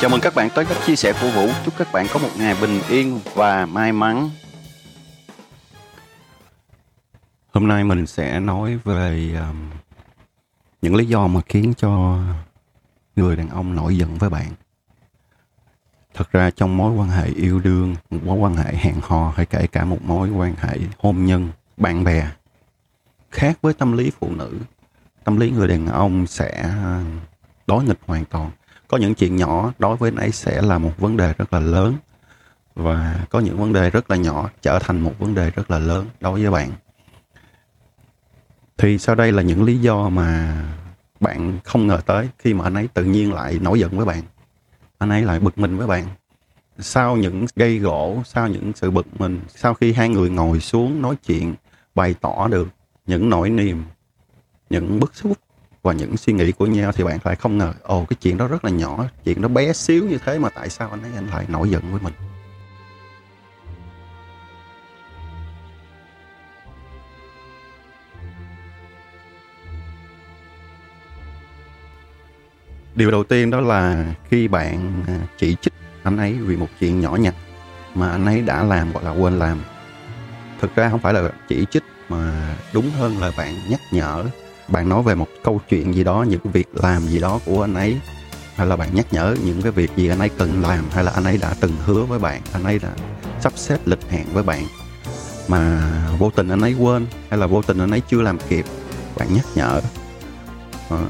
Chào mừng các bạn tới các chia sẻ của Vũ. Chúc các bạn có một ngày bình yên và may mắn. Hôm nay mình sẽ nói về um, những lý do mà khiến cho người đàn ông nổi giận với bạn. Thật ra trong mối quan hệ yêu đương, một mối quan hệ hẹn hò hay kể cả một mối quan hệ hôn nhân, bạn bè khác với tâm lý phụ nữ. Tâm lý người đàn ông sẽ uh, đối nghịch hoàn toàn có những chuyện nhỏ đối với anh ấy sẽ là một vấn đề rất là lớn. Và có những vấn đề rất là nhỏ trở thành một vấn đề rất là lớn đối với bạn. Thì sau đây là những lý do mà bạn không ngờ tới khi mà anh ấy tự nhiên lại nổi giận với bạn. Anh ấy lại bực mình với bạn. Sau những gây gỗ, sau những sự bực mình, sau khi hai người ngồi xuống nói chuyện, bày tỏ được những nỗi niềm, những bức xúc và những suy nghĩ của nhau thì bạn lại không ngờ, ồ, cái chuyện đó rất là nhỏ, chuyện đó bé xíu như thế mà tại sao anh ấy anh lại nổi giận với mình? Điều đầu tiên đó là khi bạn à, chỉ trích anh ấy vì một chuyện nhỏ nhặt mà anh ấy đã làm hoặc là quên làm. Thực ra không phải là chỉ trích mà đúng hơn là bạn nhắc nhở bạn nói về một câu chuyện gì đó những cái việc làm gì đó của anh ấy hay là bạn nhắc nhở những cái việc gì anh ấy cần làm hay là anh ấy đã từng hứa với bạn anh ấy đã sắp xếp lịch hẹn với bạn mà vô tình anh ấy quên hay là vô tình anh ấy chưa làm kịp bạn nhắc nhở à,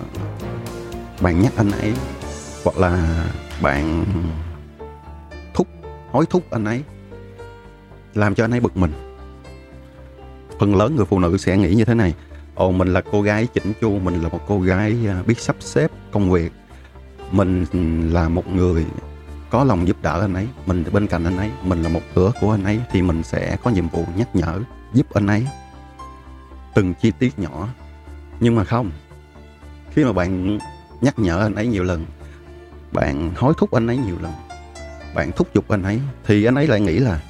bạn nhắc anh ấy hoặc là bạn thúc hối thúc anh ấy làm cho anh ấy bực mình. Phần lớn người phụ nữ sẽ nghĩ như thế này ồ, mình là cô gái chỉnh chu, mình là một cô gái à, biết sắp xếp công việc. Mình là một người có lòng giúp đỡ anh ấy, mình bên cạnh anh ấy, mình là một cửa của anh ấy thì mình sẽ có nhiệm vụ nhắc nhở, giúp anh ấy từng chi tiết nhỏ. Nhưng mà không, khi mà bạn nhắc nhở anh ấy nhiều lần, bạn hối thúc anh ấy nhiều lần, bạn thúc giục anh ấy thì anh ấy lại nghĩ là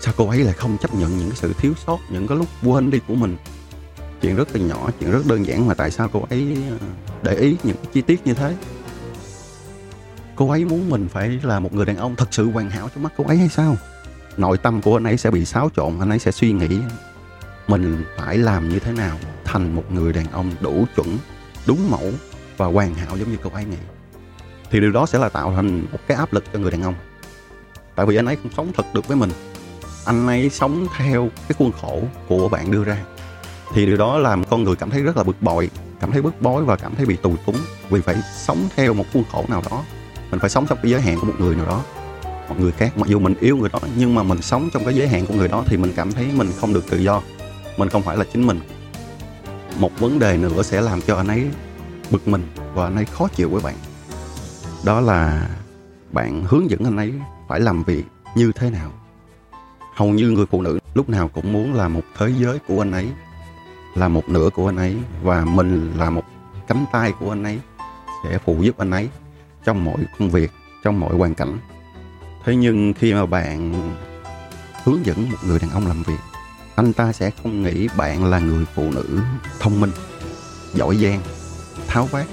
sao cô ấy lại không chấp nhận những sự thiếu sót, những cái lúc quên đi của mình? Chuyện rất là nhỏ, chuyện rất đơn giản mà tại sao cô ấy ờ, để ý những chi tiết như thế? Cô ấy muốn mình phải là một người đàn ông thật sự hoàn hảo trong mắt cô ấy hay sao? Nội tâm của anh ấy sẽ bị xáo trộn, anh ấy sẽ suy nghĩ mình phải làm như thế nào thành một người đàn ông đủ chuẩn, đúng mẫu và hoàn hảo giống như cô ấy nghĩ. Thì điều đó sẽ là tạo thành một cái áp lực cho người đàn ông. Tại vì anh ấy không sống thật được với mình. Anh ấy sống theo cái khuôn khổ của bạn đưa ra thì điều đó làm con người cảm thấy rất là bực bội, cảm thấy bức bối và cảm thấy bị tù túng vì phải sống theo một khuôn khổ nào đó. Mình phải sống trong cái giới hạn của một người nào đó. Một người khác, mặc dù mình yêu người đó, nhưng mà mình sống trong cái giới hạn của người đó thì mình cảm thấy mình không được tự do. Mình không phải là chính mình. Một vấn đề nữa sẽ làm cho anh ấy bực mình và anh ấy khó chịu với bạn. Đó là bạn hướng dẫn anh ấy phải làm việc như thế nào. Hầu như người phụ nữ lúc nào cũng muốn là một thế giới của anh ấy là một nửa của anh ấy và mình là một cánh tay của anh ấy sẽ phụ giúp anh ấy trong mọi công việc, trong mọi hoàn cảnh. Thế nhưng khi mà bạn hướng dẫn một người đàn ông làm việc, anh ta sẽ không nghĩ bạn là người phụ nữ thông minh, giỏi giang, tháo vát,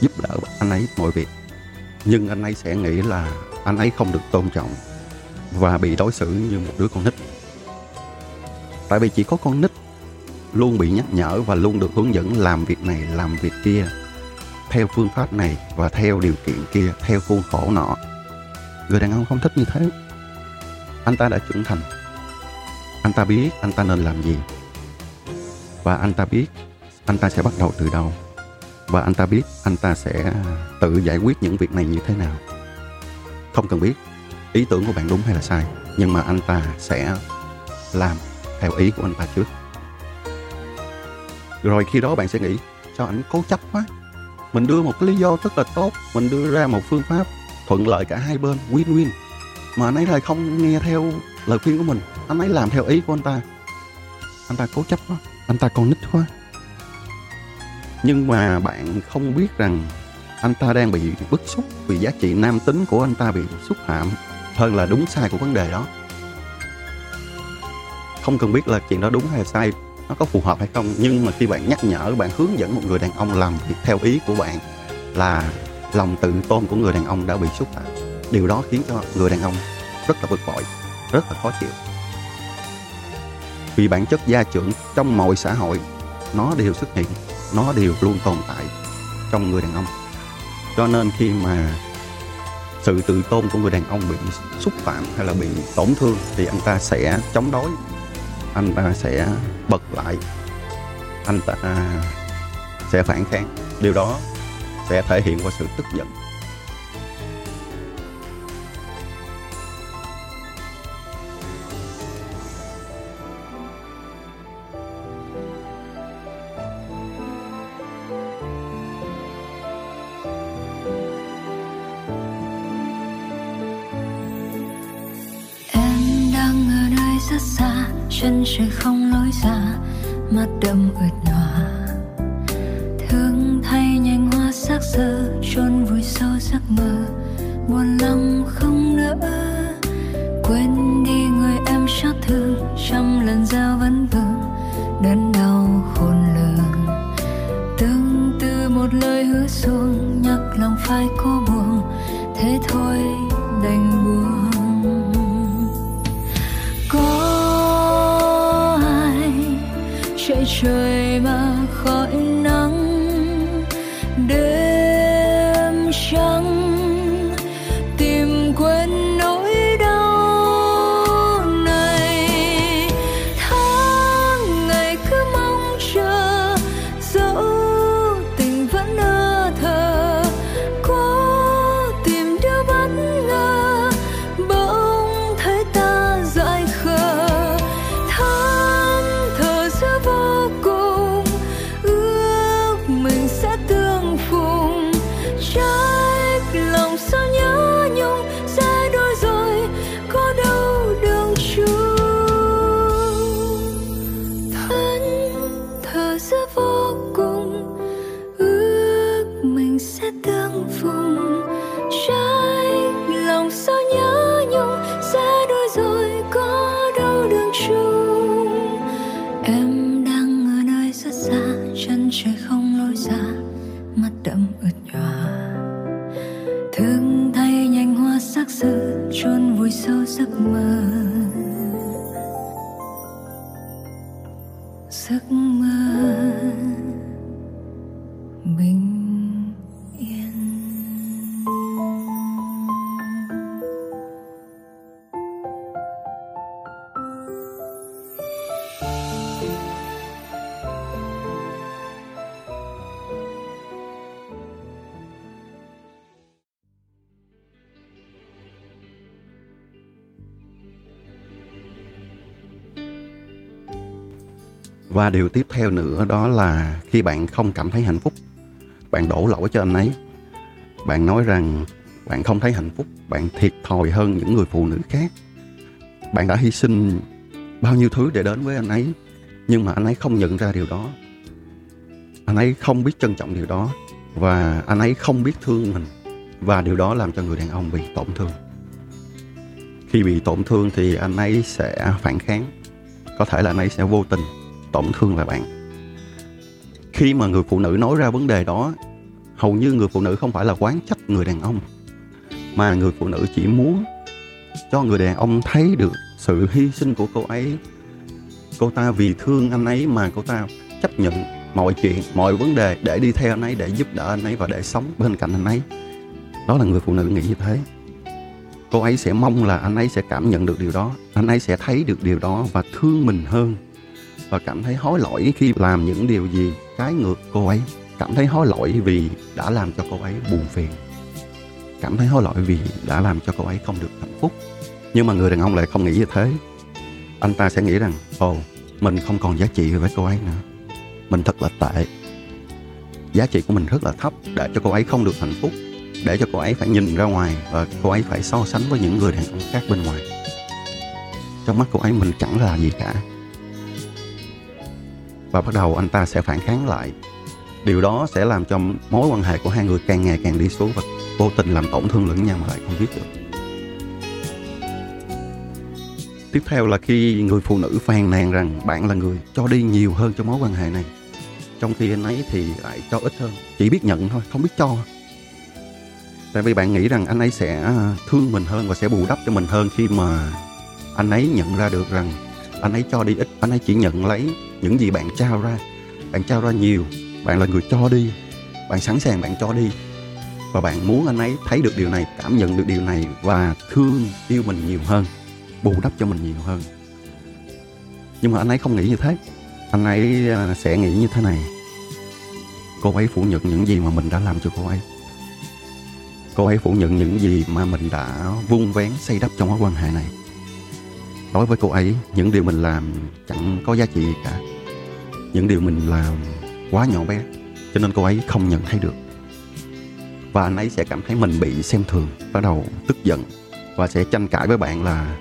giúp đỡ anh ấy mọi việc. Nhưng anh ấy sẽ nghĩ là anh ấy không được tôn trọng và bị đối xử như một đứa con nít. Tại vì chỉ có con nít luôn bị nhắc nhở và luôn được hướng dẫn làm việc này, làm việc kia, theo phương pháp này và theo điều kiện kia, theo khuôn khổ nọ. Người đàn ông không thích như thế. Anh ta đã trưởng thành. Anh ta biết anh ta nên làm gì. Và anh ta biết anh ta sẽ bắt đầu từ đâu. Và anh ta biết anh ta sẽ tự giải quyết những việc này như thế nào. Không cần biết ý tưởng của bạn đúng hay là sai, nhưng mà anh ta sẽ làm theo ý của anh ta trước rồi khi đó bạn sẽ nghĩ, sao ảnh cố chấp quá? Mình đưa một cái lý do rất là tốt, mình đưa ra một phương pháp thuận lợi cả hai bên, win-win. Mà anh ấy lại không nghe theo lời khuyên của mình. Anh ấy làm theo ý của anh ta. Anh ta cố chấp quá, anh ta còn nít quá. Nhưng mà bạn không biết rằng anh ta đang bị bức xúc vì giá trị nam tính của anh ta bị xúc phạm hơn là đúng sai của vấn đề đó. Không cần biết là chuyện đó đúng hay sai nó có phù hợp hay không? Nhưng mà khi bạn nhắc nhở, bạn hướng dẫn một người đàn ông làm việc theo ý của bạn là lòng tự tôn của người đàn ông đã bị xúc phạm. Điều đó khiến cho người đàn ông rất là bực bội, rất là khó chịu. Vì bản chất gia trưởng trong mọi xã hội, nó đều xuất hiện, nó đều luôn tồn tại trong người đàn ông. Cho nên khi mà sự tự tôn của người đàn ông bị xúc phạm hay là bị tổn thương thì anh ta sẽ chống đối anh ta sẽ bật lại. Anh ta sẽ phản kháng. Điều đó sẽ thể hiện qua sự tức giận. Em đang ở nơi xa. xôi chân trời không lối ra, mắt đâm ướt nhòa. Thương thay nhanh hoa sắc sơ, chôn vùi sâu giấc mơ, buồn lòng trời mà giấc mơ. Và điều tiếp theo nữa, đó là khi bạn không cảm thấy hạnh phúc, bạn đổ lỗi cho anh ấy. Bạn nói rằng bạn không thấy hạnh phúc, bạn thiệt thòi hơn những người phụ nữ khác. Bạn đã hy sinh bao nhiêu thứ để đến với anh ấy, nhưng mà anh ấy không nhận ra điều đó. Anh ấy không biết trân trọng điều đó, và anh ấy không biết thương mình, và điều đó làm cho người đàn ông bị tổn thương. Khi bị tổn thương thì anh ấy sẽ phản kháng. Có thể là anh ấy sẽ vô tình tổn thương là bạn. Khi mà người phụ nữ nói ra vấn đề đó, hầu như người phụ nữ không phải là quán trách người đàn ông, mà người phụ nữ chỉ muốn cho người đàn ông thấy được sự hy sinh của cô ấy. Cô ta vì thương anh ấy mà cô ta chấp nhận mọi chuyện, mọi vấn đề để đi theo anh ấy, để giúp đỡ anh ấy và để sống bên cạnh anh ấy. Đó là người phụ nữ nghĩ như thế. Cô ấy sẽ mong là anh ấy sẽ cảm nhận được điều đó, anh ấy sẽ thấy được điều đó và thương mình hơn và cảm thấy hối lỗi khi làm những điều gì trái ngược cô ấy. Cảm thấy hối lỗi vì đã làm cho cô ấy buồn phiền. Cảm thấy hối lỗi vì đã làm cho cô ấy không được hạnh phúc. Nhưng mà người đàn ông lại không nghĩ như thế. Anh ta sẽ nghĩ rằng, ồ, mình không còn giá trị với cô ấy nữa. Mình thật là tệ. Giá trị của mình rất là thấp để cho cô ấy không được hạnh phúc, để cho cô ấy phải nhìn ra ngoài và cô ấy phải so sánh với những người đàn ông khác bên ngoài. Trong mắt cô ấy mình chẳng là gì cả và bắt đầu anh ta sẽ phản kháng lại. Điều đó sẽ làm cho mối quan hệ của hai người càng ngày càng đi xuống và vô tình làm tổn thương lẫn nhau mà lại không biết được. Tiếp theo là khi người phụ nữ phàn nàn rằng bạn là người cho đi nhiều hơn cho mối quan hệ này, trong khi anh ấy thì lại cho ít hơn, chỉ biết nhận thôi, không biết cho. Tại vì bạn nghĩ rằng anh ấy sẽ à, thương mình hơn và sẽ bù đắp cho mình hơn khi mà anh ấy nhận ra được rằng anh ấy cho đi ít, anh ấy chỉ nhận lấy những gì bạn trao ra. Bạn trao ra nhiều, bạn là người cho đi. Bạn sẵn sàng bạn cho đi. Và bạn muốn anh ấy thấy được điều này, cảm nhận được điều này và thương yêu mình nhiều hơn, bù đắp cho mình nhiều hơn. Nhưng mà anh ấy không nghĩ như thế. Anh ấy à, sẽ nghĩ như thế này. Cô ấy phủ nhận những gì mà mình đã làm cho cô ấy. Cô ấy phủ nhận những gì mà mình đã vun vén, xây đắp trong mối quan hệ này đối với cô ấy, những điều mình làm chẳng có giá trị gì cả. Những điều mình làm quá nhỏ bé, cho nên cô ấy không nhận thấy được. Và anh ấy sẽ cảm thấy mình bị xem thường, bắt đầu tức giận, và sẽ tranh cãi với bạn là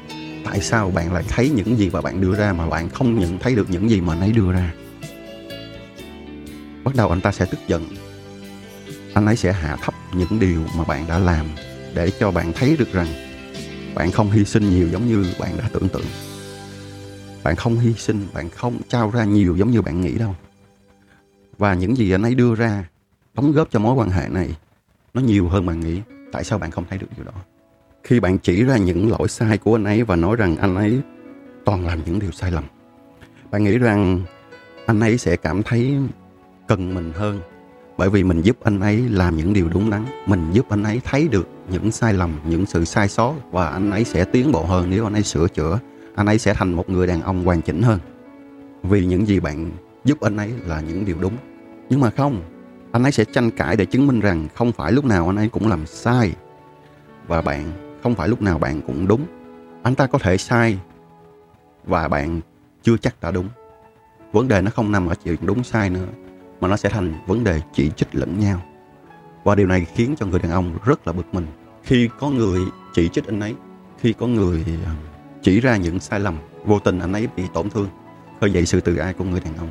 tại sao bạn lại thấy những gì mà bạn đưa ra mà bạn không nhận thấy được những gì mà anh ấy đưa ra. Bắt đầu anh ta sẽ tức giận. Anh ấy sẽ hạ thấp những điều mà bạn đã làm để cho bạn thấy được rằng bạn không hy sinh nhiều giống như bạn đã tưởng tượng. Bạn không hy sinh, bạn không trao ra nhiều giống như bạn nghĩ đâu. Và những gì anh ấy đưa ra, đóng góp cho mối quan hệ này, nó nhiều hơn bạn nghĩ. Tại sao bạn không thấy được điều đó? Khi bạn chỉ ra những lỗi sai của anh ấy và nói rằng anh ấy toàn làm những điều sai lầm, bạn nghĩ rằng anh ấy sẽ cảm thấy cần mình hơn bởi vì mình giúp anh ấy làm những điều đúng đắn. Mình giúp anh ấy thấy được những sai lầm, những sự sai sót. Và anh ấy sẽ tiến bộ hơn nếu anh ấy sửa chữa. Anh ấy sẽ thành một người đàn ông hoàn chỉnh hơn. Vì những gì bạn giúp anh ấy là những điều đúng. Nhưng mà không, anh ấy sẽ tranh cãi để chứng minh rằng không phải lúc nào anh ấy cũng làm sai. Và bạn, không phải lúc nào bạn cũng đúng. Anh ta có thể sai, và bạn chưa chắc đã đúng. Vấn đề nó không nằm ở chuyện đúng sai nữa mà nó sẽ thành vấn đề chỉ trích lẫn nhau. Và điều này khiến cho người đàn ông rất là bực mình. Khi có người chỉ trích anh ấy, khi có người ờ, chỉ ra những sai lầm, vô tình anh ấy bị tổn thương, khơi dậy sự từ ai của người đàn ông.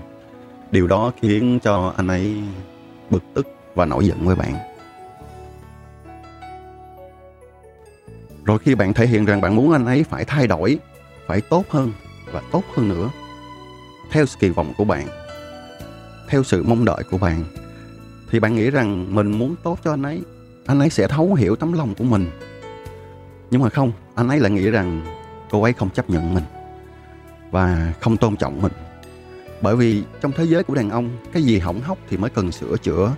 Điều đó khiến cho anh ấy bực tức và nổi giận với bạn. Rồi khi bạn thể hiện rằng bạn muốn anh ấy phải thay đổi, phải tốt hơn và tốt hơn nữa, theo kỳ vọng của bạn theo sự mong đợi của bạn, thì bạn nghĩ rằng mình muốn tốt cho anh ấy anh ấy sẽ thấu hiểu tấm lòng của mình. Nhưng mà không, anh ấy lại nghĩ rằng cô ấy không chấp nhận mình và không tôn trọng mình. Bởi vì trong thế giới của đàn ông, cái gì hỏng hóc thì mới cần sửa chữa.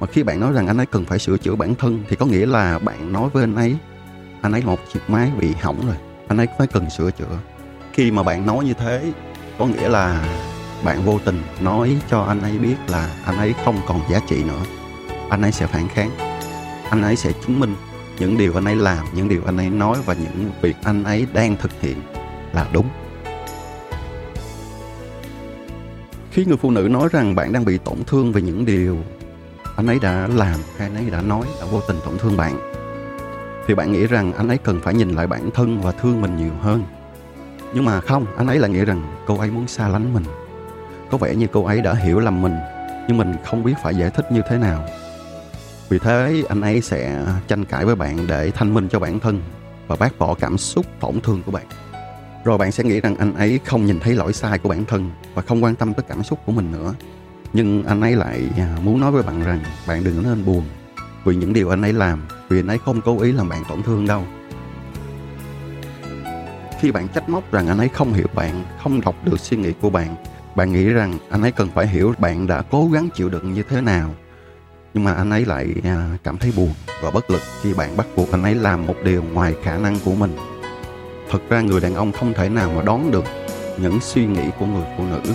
Mà khi bạn nói rằng anh ấy cần phải sửa chữa bản thân, thì có nghĩa là bạn nói với anh ấy anh ấy một chiếc máy bị hỏng rồi, anh ấy phải cần sửa chữa. Khi mà bạn nói như thế, có nghĩa là bạn vô tình nói cho anh ấy biết là anh ấy không còn giá trị nữa. Anh ấy sẽ phản kháng. Anh ấy sẽ chứng minh những điều anh ấy làm, những điều anh ấy nói và những việc anh ấy đang thực hiện là đúng. Khi người phụ nữ nói rằng bạn đang bị tổn thương về những điều anh ấy đã làm hay anh ấy đã nói, đã vô tình tổn thương bạn, thì bạn nghĩ rằng anh ấy cần phải nhìn lại bản thân và thương mình nhiều hơn. Nhưng mà không, anh ấy lại nghĩ rằng cô ấy muốn xa lánh mình có vẻ như cô ấy đã hiểu lầm mình, nhưng mình không biết phải giải thích như thế nào. Vì thế, anh ấy sẽ tranh cãi với bạn để thanh minh cho bản thân và bác bỏ cảm xúc tổn thương của bạn. Rồi bạn sẽ nghĩ rằng anh ấy không nhìn thấy lỗi sai của bản thân và không quan tâm tới cảm xúc của mình nữa. Nhưng anh ấy lại à, muốn nói với bạn rằng bạn đừng nên buồn vì những điều anh ấy làm, vì anh ấy không cố ý làm bạn tổn thương đâu. Khi bạn trách móc rằng anh ấy không hiểu bạn, không đọc được suy nghĩ của bạn bạn nghĩ rằng anh ấy cần phải hiểu bạn đã cố gắng chịu đựng như thế nào. Nhưng mà anh ấy lại à, cảm thấy buồn và bất lực khi bạn bắt buộc anh ấy làm một điều ngoài khả năng của mình. Thật ra người đàn ông không thể nào mà đoán được những suy nghĩ của người phụ nữ.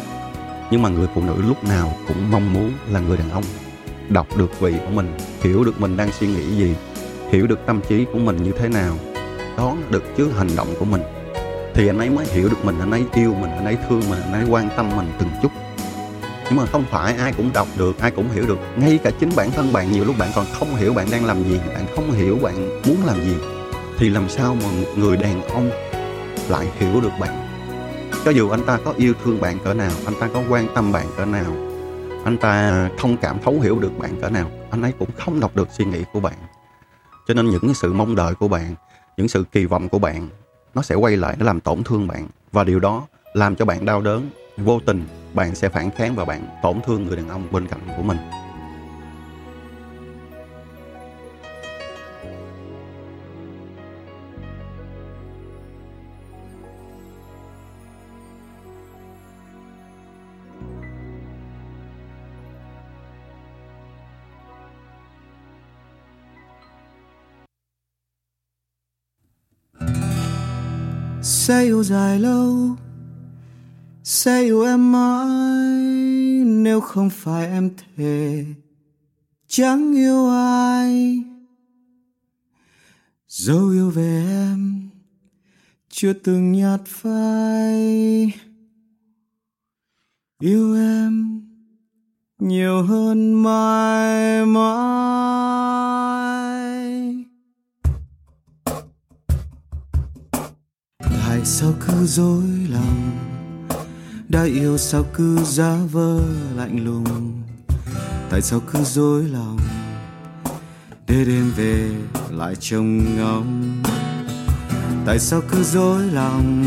Nhưng mà người phụ nữ lúc nào cũng mong muốn là người đàn ông đọc được vị của mình, hiểu được mình đang suy nghĩ gì, hiểu được tâm trí của mình như thế nào, đoán được chứ hành động của mình thì anh ấy mới hiểu được mình, anh ấy yêu mình, anh ấy thương mình, anh ấy quan tâm mình từng chút. Nhưng mà không phải ai cũng đọc được, ai cũng hiểu được. Ngay cả chính bản thân bạn nhiều lúc bạn còn không hiểu bạn đang làm gì, bạn không hiểu bạn muốn làm gì. Thì làm sao mà một người đàn ông lại hiểu được bạn? Cho dù anh ta có yêu thương bạn cỡ nào, anh ta có quan tâm bạn cỡ nào, anh ta thông cảm, thấu hiểu được bạn cỡ nào, anh ấy cũng không đọc được suy nghĩ của bạn. Cho nên những sự mong đợi của bạn, những sự kỳ vọng của bạn nó sẽ quay lại, nó làm tổn thương bạn. Và điều đó làm cho bạn đau đớn, vô tình bạn sẽ phản kháng và bạn tổn thương người đàn ông bên cạnh của mình. Sẽ yêu dài lâu, sẽ yêu em mãi. Nếu không phải em thề, chẳng yêu ai. Dấu yêu về em, chưa từng nhạt phai. Yêu em nhiều hơn mãi mãi. Tại sao cứ dối lòng? Đã yêu sao cứ giả vờ lạnh lùng? Tại sao cứ dối lòng? Để đêm về lại trông ngóng. Tại sao cứ dối lòng?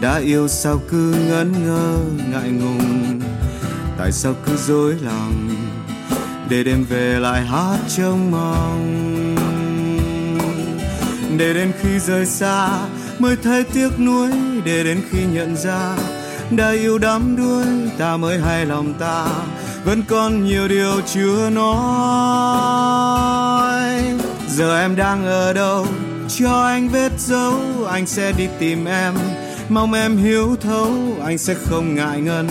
Đã yêu sao cứ ngẩn ngơ, ngại ngùng? Tại sao cứ dối lòng? Để đêm về lại hát trông mong. Để đến khi rời xa mới thấy tiếc nuối để đến khi nhận ra. Đã yêu đắm đuối, ta mới hay lòng ta. Vẫn còn nhiều điều chưa nói. Giờ em đang ở đâu? Cho anh vết dấu, anh sẽ đi tìm em. Mong em hiểu thấu, anh sẽ không ngại ngần.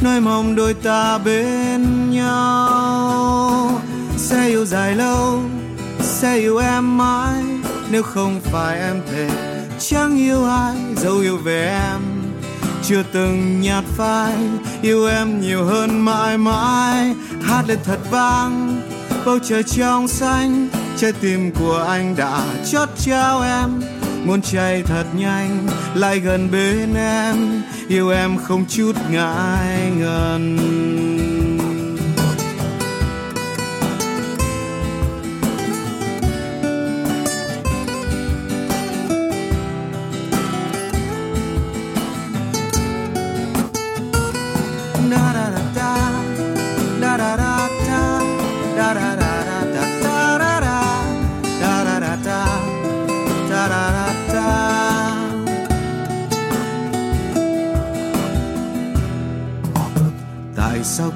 Nói mong đôi ta bên nhau. Sẽ yêu dài lâu, sẽ yêu em mãi. Nếu không phải em thề chẳng yêu ai, dẫu yêu về em. Chưa từng nhạt phai, yêu em nhiều hơn mãi mãi. Hát lên thật vang, bầu trời trong xanh. Trái tim của anh đã chót trao em. Muốn chạy thật nhanh, lại gần bên em. Yêu em không chút ngại ngần.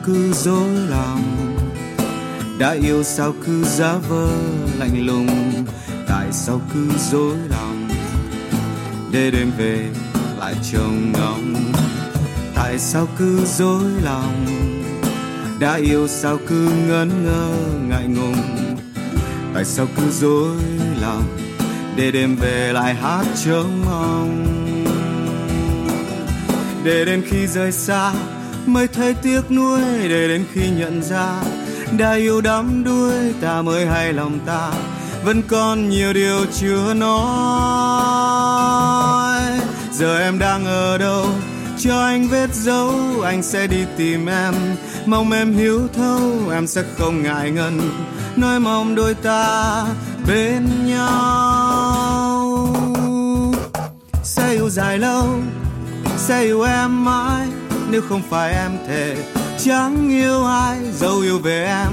Cứ dối lòng. Đã yêu sao cứ giả vờ lạnh lùng, tại sao cứ dối lòng? Để đêm về lại trông ngóng, tại sao cứ dối lòng? Đã yêu sao cứ ngẩn ngơ ngại ngùng, tại sao cứ dối lòng? Để đêm về lại hát trông mong. Để đến khi rời xa mới thấy tiếc nuối để đến khi nhận ra đã yêu đắm đuối ta mới hay lòng ta vẫn còn nhiều điều chưa nói giờ em đang ở đâu? Cho anh vết dấu, anh sẽ đi tìm em mong em hiểu thấu, em sẽ không ngại ngần nói mong đôi ta bên nhau sẽ yêu dài lâu, sẽ yêu em mãi nếu không phải em thề, chẳng yêu ai, dẫu yêu về em.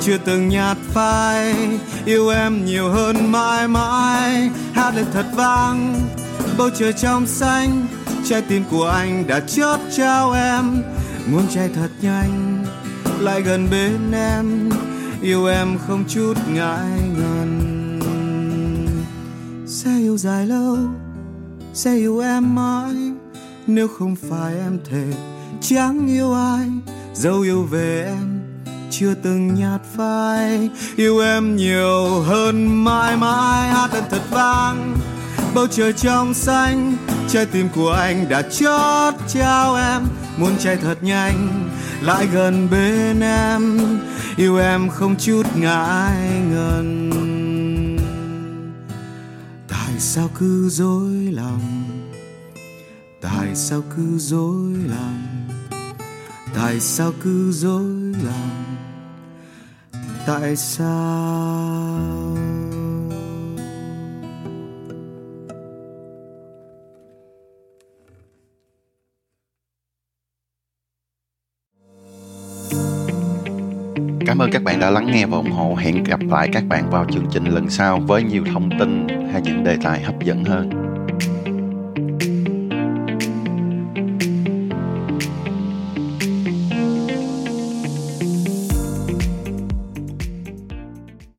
Chưa từng nhạt phai, yêu em nhiều hơn mãi mãi. Hát lên thật vang, bầu trời trong xanh. Trái tim của anh đã chót trao em. Muốn chạy thật nhanh, lại gần bên em. Yêu em không chút ngại ngần. Sẽ yêu dài lâu, sẽ yêu em mãi nếu không phải em thề chẳng yêu ai, dẫu yêu về em chưa từng nhạt phai. Yêu em nhiều hơn mãi mãi, hát lên thật vang. Bầu trời trong xanh, trái tim của anh đã chót trao em. Muốn chạy thật nhanh, lại gần bên em. Yêu em không chút ngại ngần. Tại sao cứ dối lòng? Tại sao cứ dối lòng tại sao cứ dối lòng tại sao Cảm ơn các bạn đã lắng nghe và ủng hộ. Hẹn gặp lại các bạn vào chương trình lần sau với nhiều thông tin hay những đề tài hấp dẫn hơn.